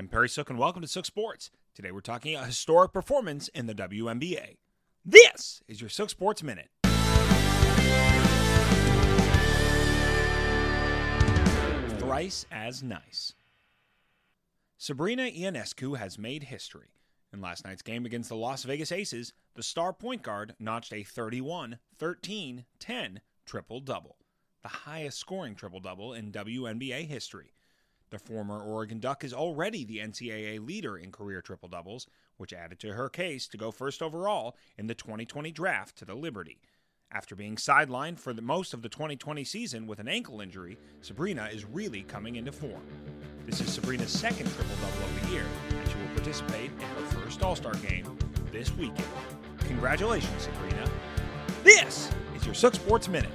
I'm Perry Sook, and welcome to Sook Sports. Today we're talking a historic performance in the WNBA. This is your Sook Sports Minute. Thrice as nice. Sabrina Ionescu has made history. In last night's game against the Las Vegas Aces, the star point guard notched a 31, 13, 10 triple double, the highest scoring triple double in WNBA history. The former Oregon Duck is already the NCAA leader in career triple doubles, which added to her case to go first overall in the 2020 draft to the Liberty. After being sidelined for the most of the 2020 season with an ankle injury, Sabrina is really coming into form. This is Sabrina's second triple double of the year, and she will participate in her first All Star game this weekend. Congratulations, Sabrina. This is your Sook Sports Minute.